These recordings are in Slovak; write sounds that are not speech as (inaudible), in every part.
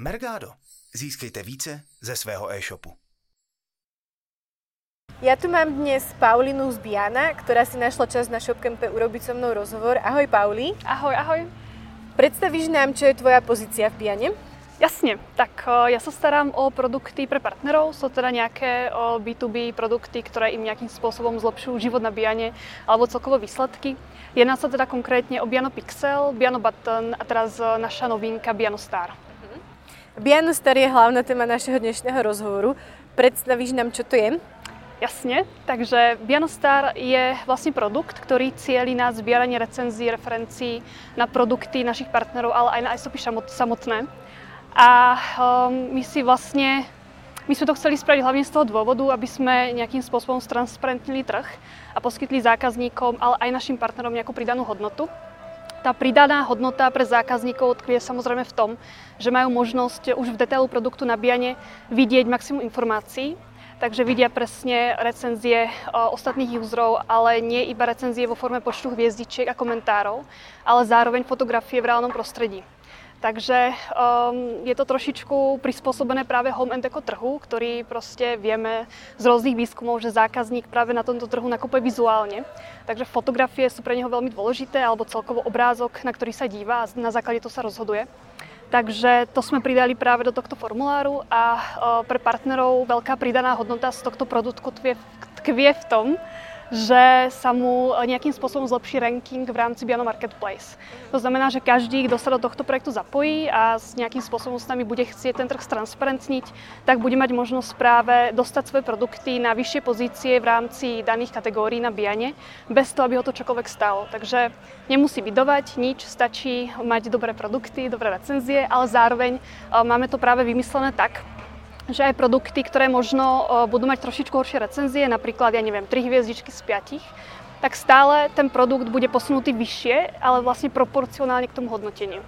Mergado. Získejte více ze svého e-shopu. Ja tu mám dnes Paulinu z Biana, ktorá si našla čas na ShopCampe urobiť so mnou rozhovor. Ahoj Pauli. Ahoj, ahoj. Predstavíš nám, čo je tvoja pozícia v Biane? Jasně, tak já se starám o produkty pre partnerov, jsou teda nějaké B2B produkty, které im nějakým způsobem zlepšují život na Biane alebo celkovo výsledky. Jedná se teda konkrétně o Biano Pixel, Biano Button a teraz naša novinka Biano Star. Biano Star je hlavná téma našeho dnešného rozhovoru. Predstavíš nám, čo to je? Jasně, takže Bianostar je vlastně produkt, který cílí na sbírání recenzí, referencí na produkty našich partnerů, ale aj na e-shopy samotné. A um, my si vlastně, my jsme to chceli spraviť hlavně z toho dôvodu, aby jsme nějakým způsobem transparentnili trh a poskytli zákazníkom, ale aj našim partnerom nějakou pridanú hodnotu. Tá pridaná hodnota pre zákazníkov tkvie samozrejme v tom, že majú možnosť už v detailu produktu nabíjane vidieť maximum informácií, takže vidia presne recenzie ostatných userov, ale nie iba recenzie vo forme počtu hviezdičiek a komentárov, ale zároveň fotografie v reálnom prostredí. Takže um, je to trošičku prispôsobené práve home and deco trhu, ktorý proste vieme z rôznych výskumov, že zákazník práve na tomto trhu nakupuje vizuálne. Takže fotografie sú pre neho veľmi dôležité, alebo celkovo obrázok, na ktorý sa díva a na základe to sa rozhoduje. Takže to sme pridali práve do tohto formuláru a uh, pre partnerov veľká pridaná hodnota z tohto produktu tkvie, v tom, že sa mu nejakým spôsobom zlepší ranking v rámci Biano Marketplace. To znamená, že každý, kto sa do tohto projektu zapojí a s nejakým spôsobom s nami bude chcieť ten trh stransparentniť, tak bude mať možnosť práve dostať svoje produkty na vyššie pozície v rámci daných kategórií na Biane, bez toho, aby ho to čokoľvek stalo. Takže nemusí bydovať nič, stačí mať dobré produkty, dobré recenzie, ale zároveň e, máme to práve vymyslené tak, že aj produkty, ktoré možno budú mať trošičku horšie recenzie, napríklad, ja neviem, 3 hviezdičky z 5, tak stále ten produkt bude posunutý vyššie, ale vlastne proporcionálne k tomu hodnoteniu.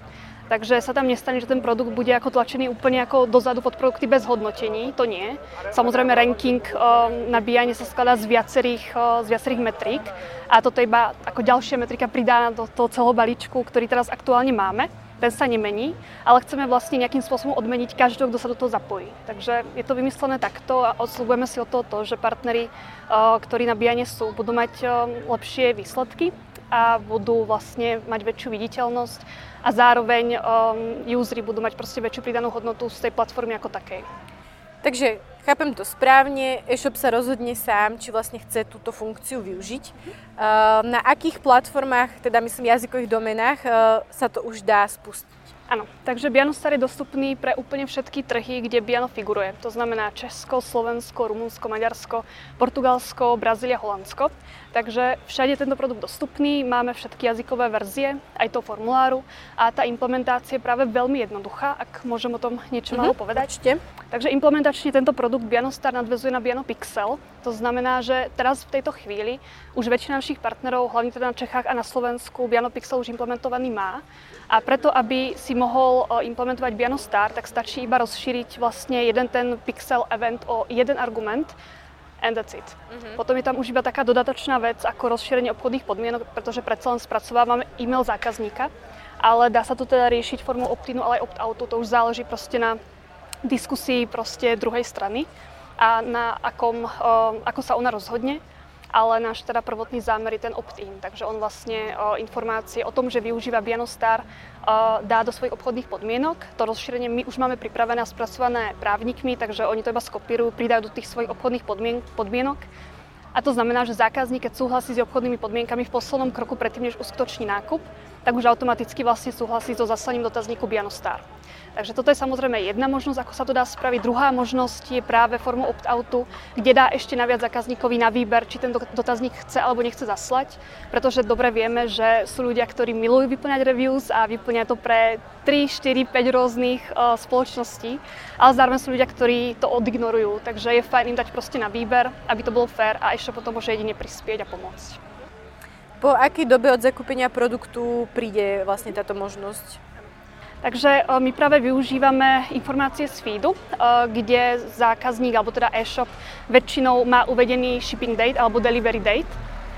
Takže sa tam nestane, že ten produkt bude ako tlačený úplne ako dozadu pod produkty bez hodnotení, to nie. Samozrejme ranking nabíjanie sa skladá z viacerých, z viacerých metrík a toto je iba ako ďalšia metrika pridaná do toho celého balíčku, ktorý teraz aktuálne máme ten sa nemení, ale chceme vlastne nejakým spôsobom odmeniť každého, kto sa do toho zapojí. Takže je to vymyslené takto a odsľubujeme si o to, to že partneri, eh, ktorí nabíjanie sú, budú mať eh, lepšie výsledky a budú vlastne mať väčšiu viditeľnosť a zároveň um, usery budú mať proste väčšiu pridanú hodnotu z tej platformy ako takej. Takže chápem to správne, e-shop sa rozhodne sám, či vlastne chce túto funkciu využiť. Uh, na akých platformách, teda myslím jazykových domenách, uh, sa to už dá spustiť? Áno, takže Bianostar je dostupný pre úplne všetky trhy, kde Biano figuruje. To znamená Česko, Slovensko, Rumunsko, Maďarsko, Portugalsko, Brazília, Holandsko. Takže všade tento produkt dostupný, máme všetky jazykové verzie, aj to formuláru a tá implementácia je práve veľmi jednoduchá, ak môžem o tom niečo mm-hmm, malo povedať. Určite. Takže implementačne tento produkt Bianostar nadvezuje na Biano Pixel. To znamená, že teraz v tejto chvíli už väčšina našich partnerov, hlavne teda na Čechách a na Slovensku, Biano Pixel už implementovaný má. A preto, aby si mohol implementovať Biano Star, tak stačí iba rozšíriť vlastne jeden ten Pixel event o jeden argument and that's it. Mm-hmm. Potom je tam už iba taká dodatočná vec ako rozšírenie obchodných podmienok, pretože predsa len spracovávame e-mail zákazníka, ale dá sa to teda riešiť formou opt-inu, ale aj opt-outu, to už záleží proste na diskusii proste druhej strany a na akom, ako sa ona rozhodne ale náš teda prvotný zámer je ten opt-in, takže on vlastne informácie o tom, že využíva Bianostar, dá do svojich obchodných podmienok. To rozšírenie my už máme pripravené a spracované právnikmi, takže oni to iba skopírujú, pridajú do tých svojich obchodných podmien- podmienok. A to znamená, že zákazník, keď súhlasí s obchodnými podmienkami v poslednom kroku predtým, než uskutoční nákup, tak už automaticky vlastne súhlasí so zaslaním dotazníku Bianostar. Takže toto je samozrejme jedna možnosť, ako sa to dá spraviť. Druhá možnosť je práve formou opt-outu, kde dá ešte naviac zákazníkovi na výber, či ten dotazník chce alebo nechce zaslať, pretože dobre vieme, že sú ľudia, ktorí milujú vyplňať reviews a vyplňať to pre 3, 4, 5 rôznych uh, spoločností, ale zároveň sú ľudia, ktorí to odignorujú, takže je fajn im dať proste na výber, aby to bolo fér a ešte potom môže jedine prispieť a pomôcť. Po akej dobe od zakúpenia produktu príde vlastne táto možnosť? Takže eh, my práve využívame informácie z feedu, eh, kde zákazník alebo teda e-shop väčšinou má uvedený shipping date alebo delivery date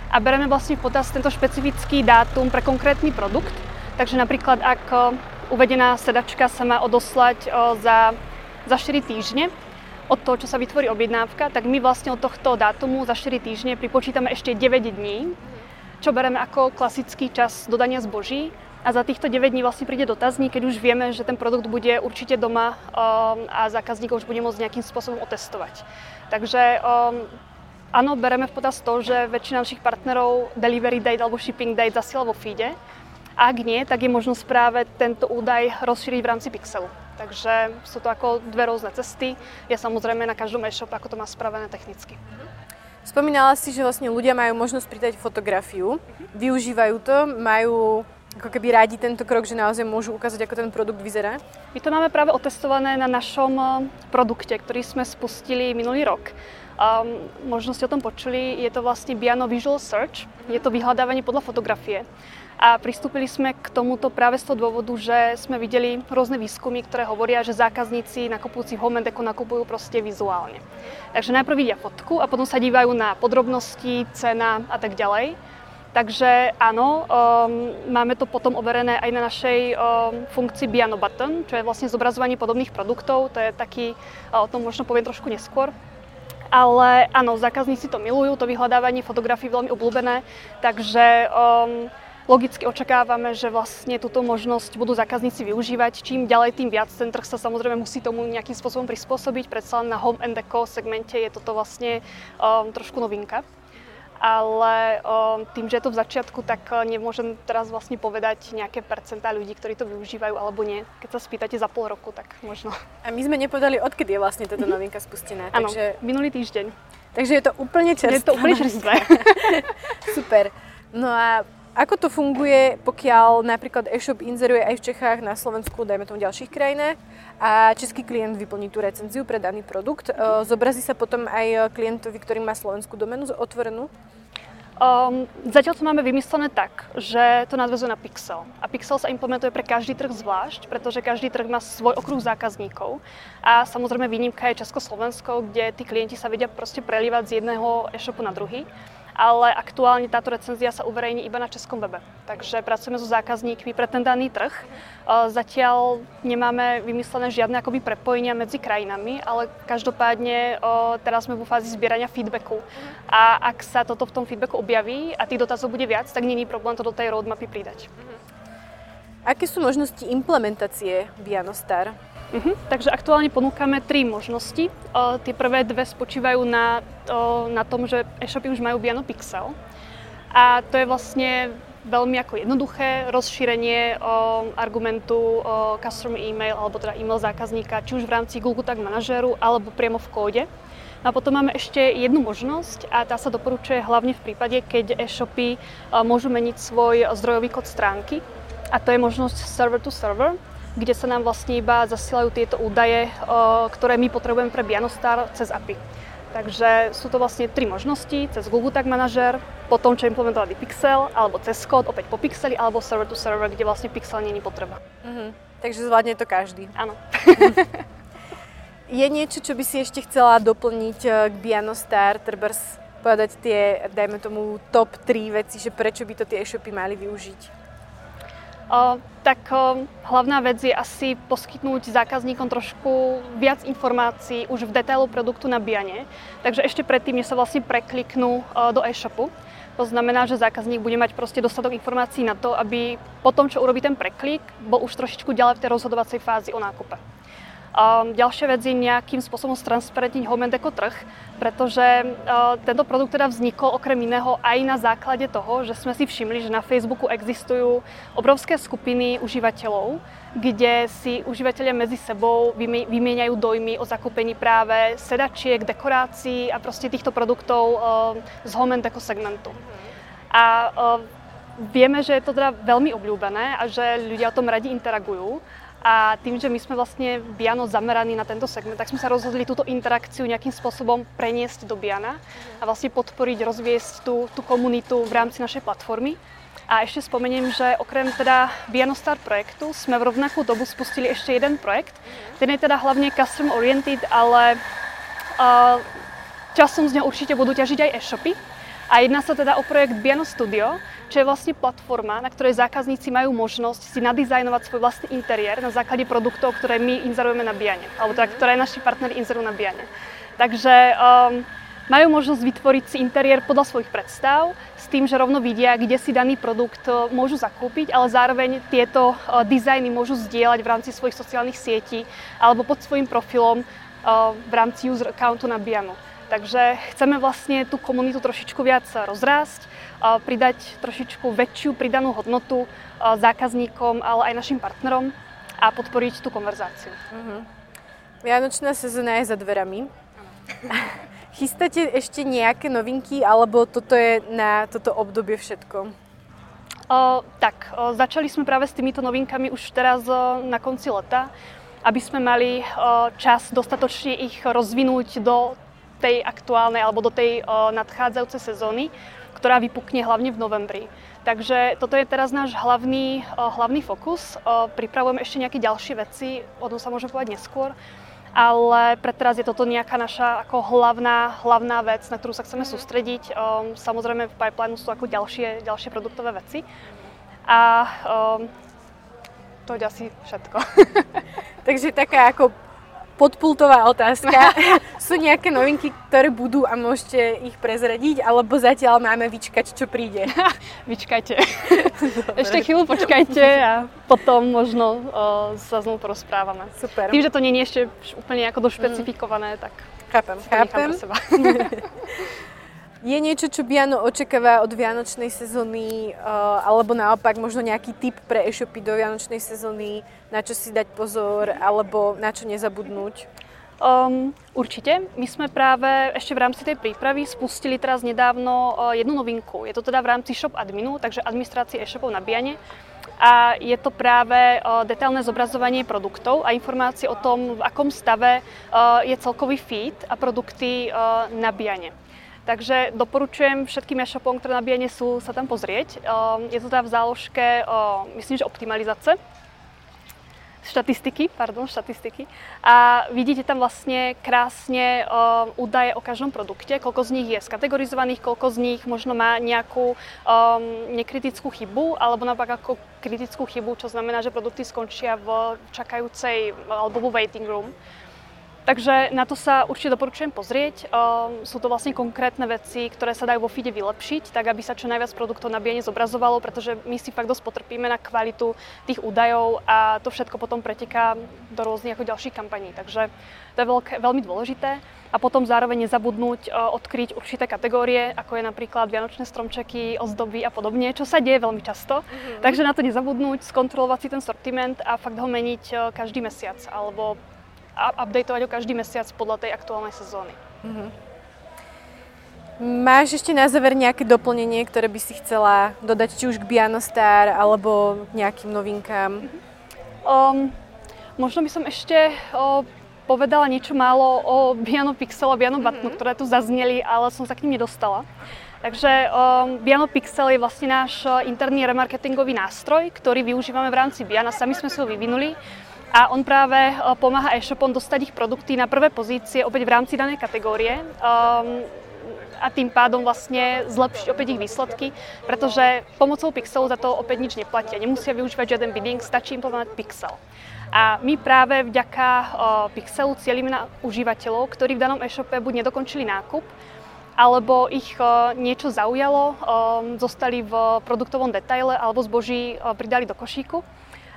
a bereme vlastne v potaz tento špecifický dátum pre konkrétny produkt. Takže napríklad ak eh, uvedená sedačka sa má odoslať za, za 4 týždne od toho, čo sa vytvorí objednávka, tak my vlastne od tohto dátumu za 4 týždne pripočítame ešte 9 dní, čo bereme ako klasický čas dodania zboží. A za týchto 9 dní vlastne príde dotazník, keď už vieme, že ten produkt bude určite doma um, a zákazník už bude môcť nejakým spôsobom otestovať. Takže um, áno, bereme v potaz to, že väčšina našich partnerov delivery date alebo shipping date zasiela vo feede. Ak nie, tak je možnosť práve tento údaj rozšíriť v rámci Pixelu. Takže sú to ako dve rôzne cesty. Je samozrejme na každom e-shop, ako to má spravené technicky. Spomínala si, že vlastne ľudia majú možnosť pridať fotografiu, využívajú to, majú ako keby rádi tento krok, že naozaj môžu ukázať, ako ten produkt vyzerá? My to máme práve otestované na našom eh, produkte, ktorý sme spustili minulý rok. Um, možno ste o tom počuli, je to vlastne Biano Visual Search, je to vyhľadávanie podľa fotografie. A pristúpili sme k tomuto práve z toho dôvodu, že sme videli rôzne výskumy, ktoré hovoria, že zákazníci nakupujúci v Home Deco nakupujú proste vizuálne. Takže najprv vidia fotku a potom sa dívajú na podrobnosti, cena a tak ďalej. Takže áno, um, máme to potom overené aj na našej um, funkcii Biano Button, čo je vlastne zobrazovanie podobných produktov. To je taký, o tom možno poviem trošku neskôr. Ale áno, zákazníci to milujú, to vyhľadávanie fotografií veľmi obľúbené, takže um, Logicky očakávame, že vlastne túto možnosť budú zákazníci využívať. Čím ďalej, tým viac. Ten trh sa samozrejme musí tomu nejakým spôsobom prispôsobiť. Predsa len na home and deco segmente je toto vlastne um, trošku novinka. Ale tým, že je to v začiatku, tak nemôžem teraz vlastne povedať nejaké percentá ľudí, ktorí to využívajú alebo nie. Keď sa spýtate za pol roku, tak možno. A my sme nepovedali, odkedy je vlastne táto novinka spustená. Áno, takže... minulý týždeň. Takže je to úplne čerstvé. Je to úplne čerstvé. (laughs) Super. No a ako to funguje, pokiaľ napríklad e-shop inzeruje aj v Čechách, na Slovensku, dajme tomu ďalších krajinách a český klient vyplní tú recenziu pre daný produkt. E, zobrazí sa potom aj klientovi, ktorý má slovenskú domenu otvorenú? Um, zatiaľ to máme vymyslené tak, že to nadvezuje na Pixel. A Pixel sa implementuje pre každý trh zvlášť, pretože každý trh má svoj okruh zákazníkov. A samozrejme výnimka je Československo, kde tí klienti sa vedia proste prelívať z jedného e-shopu na druhý ale aktuálne táto recenzia sa uverejní iba na českom webe. Takže pracujeme so zákazníkmi pre ten daný trh. E, zatiaľ nemáme vymyslené žiadne akoby prepojenia medzi krajinami, ale každopádne e, teraz sme vo fázi zbierania feedbacku. A ak sa toto v tom feedbacku objaví a tých dotazov bude viac, tak není problém to do tej roadmapy pridať. Aké sú možnosti implementácie Bianostar? Uh-huh. Takže aktuálne ponúkame tri možnosti. Uh, tie prvé dve spočívajú na, uh, na tom, že e-shopy už majú Biano Pixel. A to je vlastne veľmi ako jednoduché rozšírenie uh, argumentu uh, customer email alebo teda e-mail zákazníka, či už v rámci Google Tag manažéru alebo priamo v kóde. A potom máme ešte jednu možnosť a tá sa doporučuje hlavne v prípade, keď e-shopy môžu meniť svoj zdrojový kód stránky. A to je možnosť server to server, kde sa nám vlastne iba zasielajú tieto údaje, ktoré my potrebujeme pre Bianostar cez API. Takže sú to vlastne tri možnosti, cez Google Tag Manager, potom čo implementovali Pixel, alebo cez kód, opäť po Pixeli, alebo server to server, kde vlastne Pixel není potreba. Uh-huh. Takže zvládne to každý. Áno. (laughs) Je niečo, čo by si ešte chcela doplniť e, k Bianostar, trebárs povedať tie, dajme tomu, top 3 veci, že prečo by to tie e-shopy mali využiť? Tak o, hlavná vec je asi poskytnúť zákazníkom trošku viac informácií už v detailu produktu na Biane. Takže ešte predtým, než sa vlastne prekliknú o, do e-shopu. To znamená, že zákazník bude mať proste dostatok informácií na to, aby po tom, čo urobí ten preklik, bol už trošičku ďalej v tej rozhodovacej fázi o nákupe. Um, ďalšia vec je nejakým spôsobom stransparentniť Home Deco trh, pretože uh, tento produkt teda vznikol okrem iného aj na základe toho, že sme si všimli, že na Facebooku existujú obrovské skupiny užívateľov, kde si užívateľia medzi sebou vymieňajú dojmy o zakúpení práve sedačiek, dekorácií a proste týchto produktov uh, z Home Deco segmentu. A vieme, že je to teda veľmi obľúbené a že ľudia o tom radi interagujú. A tým, že my sme vlastne Biano zameraní na tento segment, tak sme sa rozhodli túto interakciu nejakým spôsobom preniesť do Biana a vlastne podporiť, rozviesť tú, tú komunitu v rámci našej platformy. A ešte spomeniem, že okrem teda Bianostar projektu sme v rovnakú dobu spustili ešte jeden projekt. Ten je teda hlavne custom oriented, ale uh, časom z neho určite budú ťažiť aj e-shopy. A jedná sa teda o projekt Biano Studio, čo je vlastne platforma, na ktorej zákazníci majú možnosť si nadizajnovať svoj vlastný interiér na základe produktov, ktoré my inzerujeme na Biane, alebo teda, ktoré naši partneri inzerujú na Biane. Takže um, majú možnosť vytvoriť si interiér podľa svojich predstav, s tým, že rovno vidia, kde si daný produkt uh, môžu zakúpiť, ale zároveň tieto uh, dizajny môžu zdieľať v rámci svojich sociálnych sietí alebo pod svojim profilom uh, v rámci user accountu na Bianu. Takže chceme vlastne tú komunitu trošičku viac rozrásť, pridať trošičku väčšiu pridanú hodnotu zákazníkom, ale aj našim partnerom a podporiť tú konverzáciu. Uh-huh. Vianočná sezóna je za dverami. (laughs) Chystáte ešte nejaké novinky, alebo toto je na toto obdobie všetko? O, tak, o, začali sme práve s týmito novinkami už teraz o, na konci leta, aby sme mali o, čas dostatočne ich rozvinúť do tej aktuálnej alebo do tej nadchádzajúcej sezóny, ktorá vypukne hlavne v novembri. Takže toto je teraz náš hlavný, hlavný fokus. Pripravujeme ešte nejaké ďalšie veci, o tom sa môžem povedať neskôr. Ale pre teraz je toto nejaká naša ako hlavná, hlavná vec, na ktorú sa chceme sústrediť. Um, samozrejme v pipeline sú ako ďalšie, ďalšie produktové veci. A um, to je asi všetko. (laughs) Takže taká ako podpultová otázka. (laughs) Sú nejaké novinky, ktoré budú a môžete ich prezradiť, alebo zatiaľ máme vyčkať, čo príde? (laughs) Vyčkajte. Ešte chvíľu počkajte a potom možno uh, sa znovu porozprávame. Super. Tým, že to nie je ešte úplne ako došpecifikované, tak chápem, chápem. Seba. (laughs) Je niečo, čo Biano očakáva od Vianočnej sezóny, uh, alebo naopak možno nejaký tip pre e-shopy do Vianočnej sezóny, na čo si dať pozor, alebo na čo nezabudnúť? Um, určite. My sme práve ešte v rámci tej prípravy spustili teraz nedávno uh, jednu novinku. Je to teda v rámci shop adminu, takže administrácie e-shopov na Biane. A je to práve uh, detailné zobrazovanie produktov a informácie o tom, v akom stave je celkový feed a produkty na Biane. Takže doporučujem všetkým e-shopom, ktoré nabíjanie sú, sa tam pozrieť. Ehm, je to teda v záložke, ehm, myslím, že optimalizace, štatistiky, pardon, štatistiky. A vidíte tam vlastne krásne um, údaje o každom produkte, koľko z nich je skategorizovaných, koľko z nich možno má nejakú um, nekritickú chybu, alebo naopak ako kritickú chybu, čo znamená, že produkty skončia v čakajúcej alebo vo waiting room. Takže na to sa určite doporučujem pozrieť. Um, sú to vlastne konkrétne veci, ktoré sa dajú vo feede vylepšiť, tak aby sa čo najviac produktov na biene zobrazovalo, pretože my si fakt dosť potrpíme na kvalitu tých údajov a to všetko potom preteká do rôznych ako ďalších kampaní. Takže to je veľké, veľmi dôležité. A potom zároveň nezabudnúť uh, odkryť určité kategórie, ako je napríklad vianočné stromčeky, ozdoby a podobne, čo sa deje veľmi často. Mm-hmm. Takže na to nezabudnúť, skontrolovať si ten sortiment a fakt ho meniť uh, každý mesiac alebo updateovať ho každý mesiac podľa tej aktuálnej sezóny. Mm-hmm. Máš ešte na záver nejaké doplnenie, ktoré by si chcela dodať či už k Bianostar alebo nejakým novinkám? Mm-hmm. Um, možno by som ešte o, povedala niečo málo o Biano Pixel a Biano Button, mm-hmm. ktoré tu zazneli, ale som sa k ním nedostala. Takže um, Biano Pixel je vlastne náš interný remarketingový nástroj, ktorý využívame v rámci Biana. Sami sme si ho vyvinuli a on práve e, pomáha e-shopom dostať ich produkty na prvé pozície opäť v rámci danej kategórie. Um, a tým pádom vlastne zlepšiť opäť ich výsledky, pretože pomocou Pixelu za to opäť nič neplatia. Nemusia využívať žiaden bidding, stačí implementovať Pixel. A my práve vďaka uh, Pixelu cieľime na užívateľov, ktorí v danom e-shope buď nedokončili nákup, alebo ich uh, niečo zaujalo, um, zostali v produktovom detaile alebo zboží pridali do košíku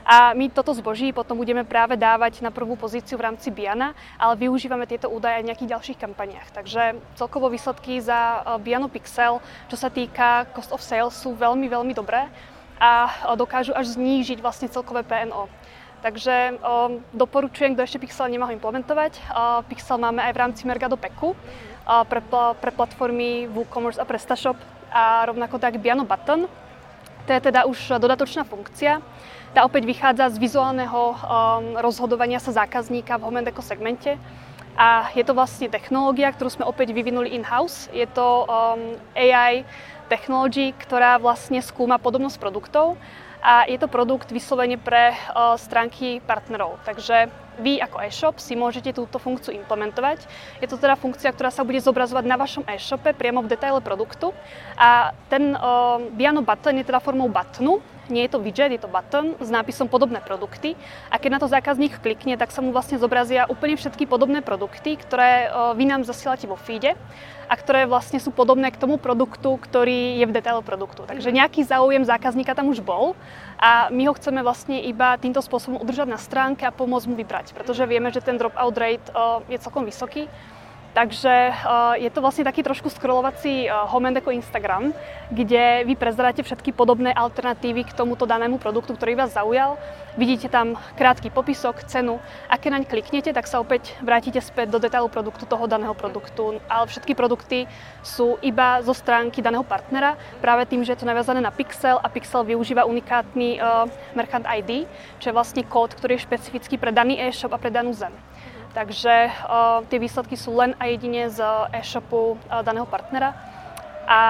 a my toto zboží potom budeme práve dávať na prvú pozíciu v rámci Biana, ale využívame tieto údaje aj v nejakých ďalších kampaniách. Takže celkovo výsledky za e, Biano Pixel, čo sa týka cost of sales, sú veľmi, veľmi dobré a e, dokážu až znížiť vlastne celkové PNO. Takže um, doporučujem, kto ešte Pixel nemá ho implementovať. Uh, Pixel máme aj v rámci Mergado Packu pre, pre platformy WooCommerce a PrestaShop a rovnako tak Biano Button. To je teda už dodatočná funkcia, tá opäť vychádza z vizuálneho um, rozhodovania sa zákazníka v Home Deco segmente. A je to vlastne technológia, ktorú sme opäť vyvinuli in-house. Je to um, AI technology, ktorá vlastne skúma podobnosť produktov a je to produkt vyslovene pre uh, stránky partnerov. Takže vy ako e-shop si môžete túto funkciu implementovať. Je to teda funkcia, ktorá sa bude zobrazovať na vašom e-shope priamo v detaile produktu a ten Biano button je teda formou buttonu, nie je to widget, je to button s nápisom podobné produkty a keď na to zákazník klikne, tak sa mu vlastne zobrazia úplne všetky podobné produkty, ktoré vy nám zasielate vo feede a ktoré vlastne sú podobné k tomu produktu, ktorý je v detaile produktu. Takže nejaký záujem zákazníka tam už bol a my ho chceme vlastne iba týmto spôsobom udržať na stránke a pomôcť mu vybrať, pretože vieme, že ten dropout rate je celkom vysoký Takže uh, je to vlastne taký trošku scrollovací uh, home ako Instagram, kde vy prezráte všetky podobné alternatívy k tomuto danému produktu, ktorý vás zaujal. Vidíte tam krátky popisok, cenu a keď naň kliknete, tak sa opäť vrátite späť do detailu produktu toho daného produktu. Ale všetky produkty sú iba zo stránky daného partnera, práve tým, že je to naviazané na Pixel a Pixel využíva unikátny uh, Merchant ID, čo je vlastne kód, ktorý je špecifický pre daný e-shop a pre danú zem. Takže tie výsledky sú len a jedine z e-shopu daného partnera a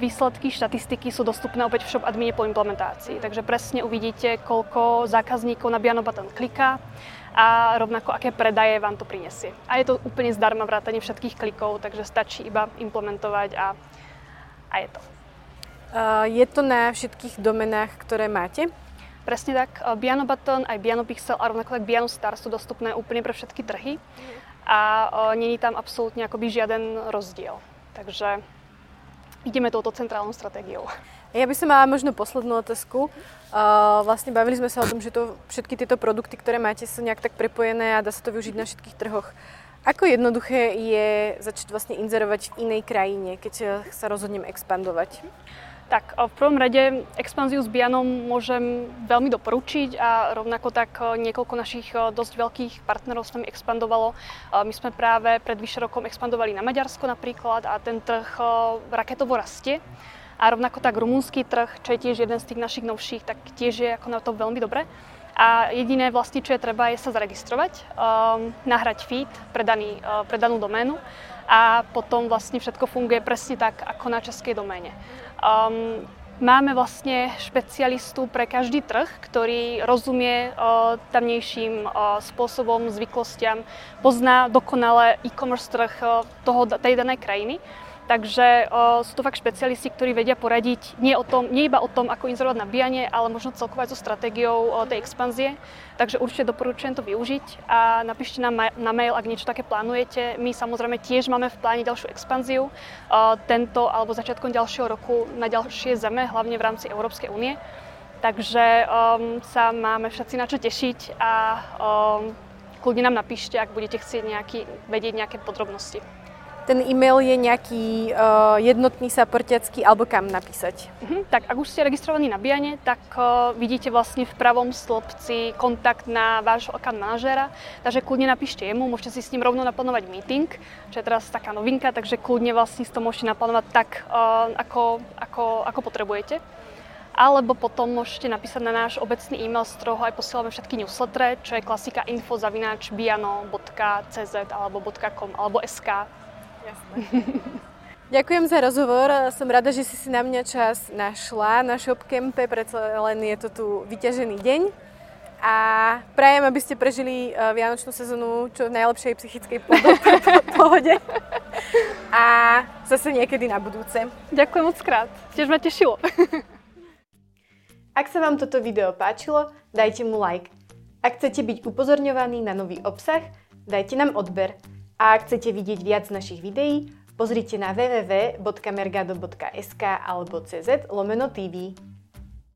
výsledky, štatistiky sú dostupné opäť v shop admine po implementácii. Takže presne uvidíte, koľko zákazníkov na Biano Button kliká a rovnako aké predaje vám to prinesie. A je to úplne zdarma vrátanie všetkých klikov, takže stačí iba implementovať a, a je to. Je to na všetkých domenách, ktoré máte? Presne tak. Eh, Biano Button, aj Biano Pixel a rovnako tak Biano Star sú dostupné úplne pre všetky trhy a uh, není tam absolútne akoby žiaden rozdiel. Takže ideme touto centrálnou stratégiou. Ja by som mala možno poslednú otázku. Uh, vlastne bavili sme sa o tom, že to, všetky tieto produkty, ktoré máte, sú nejak tak prepojené a dá sa to využiť na všetkých trhoch. Ako jednoduché je začať vlastne inzerovať v inej krajine, keď sa rozhodnem expandovať? Tak v prvom rade expanziu s Bianom môžem veľmi doporučiť a rovnako tak niekoľko našich dosť veľkých partnerov s nami expandovalo. My sme práve pred vyše rokom expandovali na Maďarsko napríklad a ten trh raketovo rastie. A rovnako tak rumúnsky trh, čo je tiež jeden z tých našich novších, tak tiež je ako na to veľmi dobre. A jediné vlastne, čo je treba, je sa zaregistrovať, um, nahrať feed pre, daný, pre danú doménu a potom vlastne všetko funguje presne tak, ako na českej doméne. Um, Máme vlastne špecialistu pre každý trh, ktorý rozumie uh, tamnejším uh, spôsobom, zvyklostiam, pozná dokonale e-commerce trh uh, toho, tej danej krajiny. Takže o, sú to fakt špecialisti, ktorí vedia poradiť nie, o tom, nie iba o tom, ako inzerovať nabíjanie, ale možno celkovo aj so stratégiou o, tej expanzie. Takže určite doporučujem to využiť a napíšte nám na, na mail, ak niečo také plánujete. My samozrejme tiež máme v pláne ďalšiu expanziu o, tento alebo začiatkom ďalšieho roku na ďalšie zeme, hlavne v rámci Európskej únie. Takže um, sa máme všetci na čo tešiť a um, kľudne nám napíšte, ak budete chcieť nejaký, vedieť nejaké podrobnosti ten e-mail je nejaký uh, jednotný saportiacký alebo kam napísať? Uh-huh. Tak ak už ste registrovaní na Biane, tak uh, vidíte vlastne v pravom stĺpci kontakt na vášho account manažéra, takže kľudne napíšte jemu, môžete si s ním rovno naplánovať meeting, čo je teraz taká novinka, takže kľudne vlastne si to môžete naplánovať tak, uh, ako, ako, ako potrebujete alebo potom môžete napísať na náš obecný e-mail, z ktorého aj posielame všetky newslettere, čo je klasika info.biano.cz alebo .com alebo .sk. Jasné. (laughs) Ďakujem za rozhovor. Som rada, že si si na mňa čas našla na Shopcampe, predsa len je to tu vyťažený deň. A prajem, aby ste prežili eh, Vianočnú sezónu čo v najlepšej psychickej (laughs) pohode. A zase niekedy na budúce. Ďakujem moc krát. Tiež ma tešilo. Ak sa vám toto video páčilo, dajte mu like. Ak chcete byť upozorňovaní na nový obsah, dajte nám odber. A ak chcete vidieť viac našich videí, pozrite na www.mergado.sk alebo cz lomeno TV.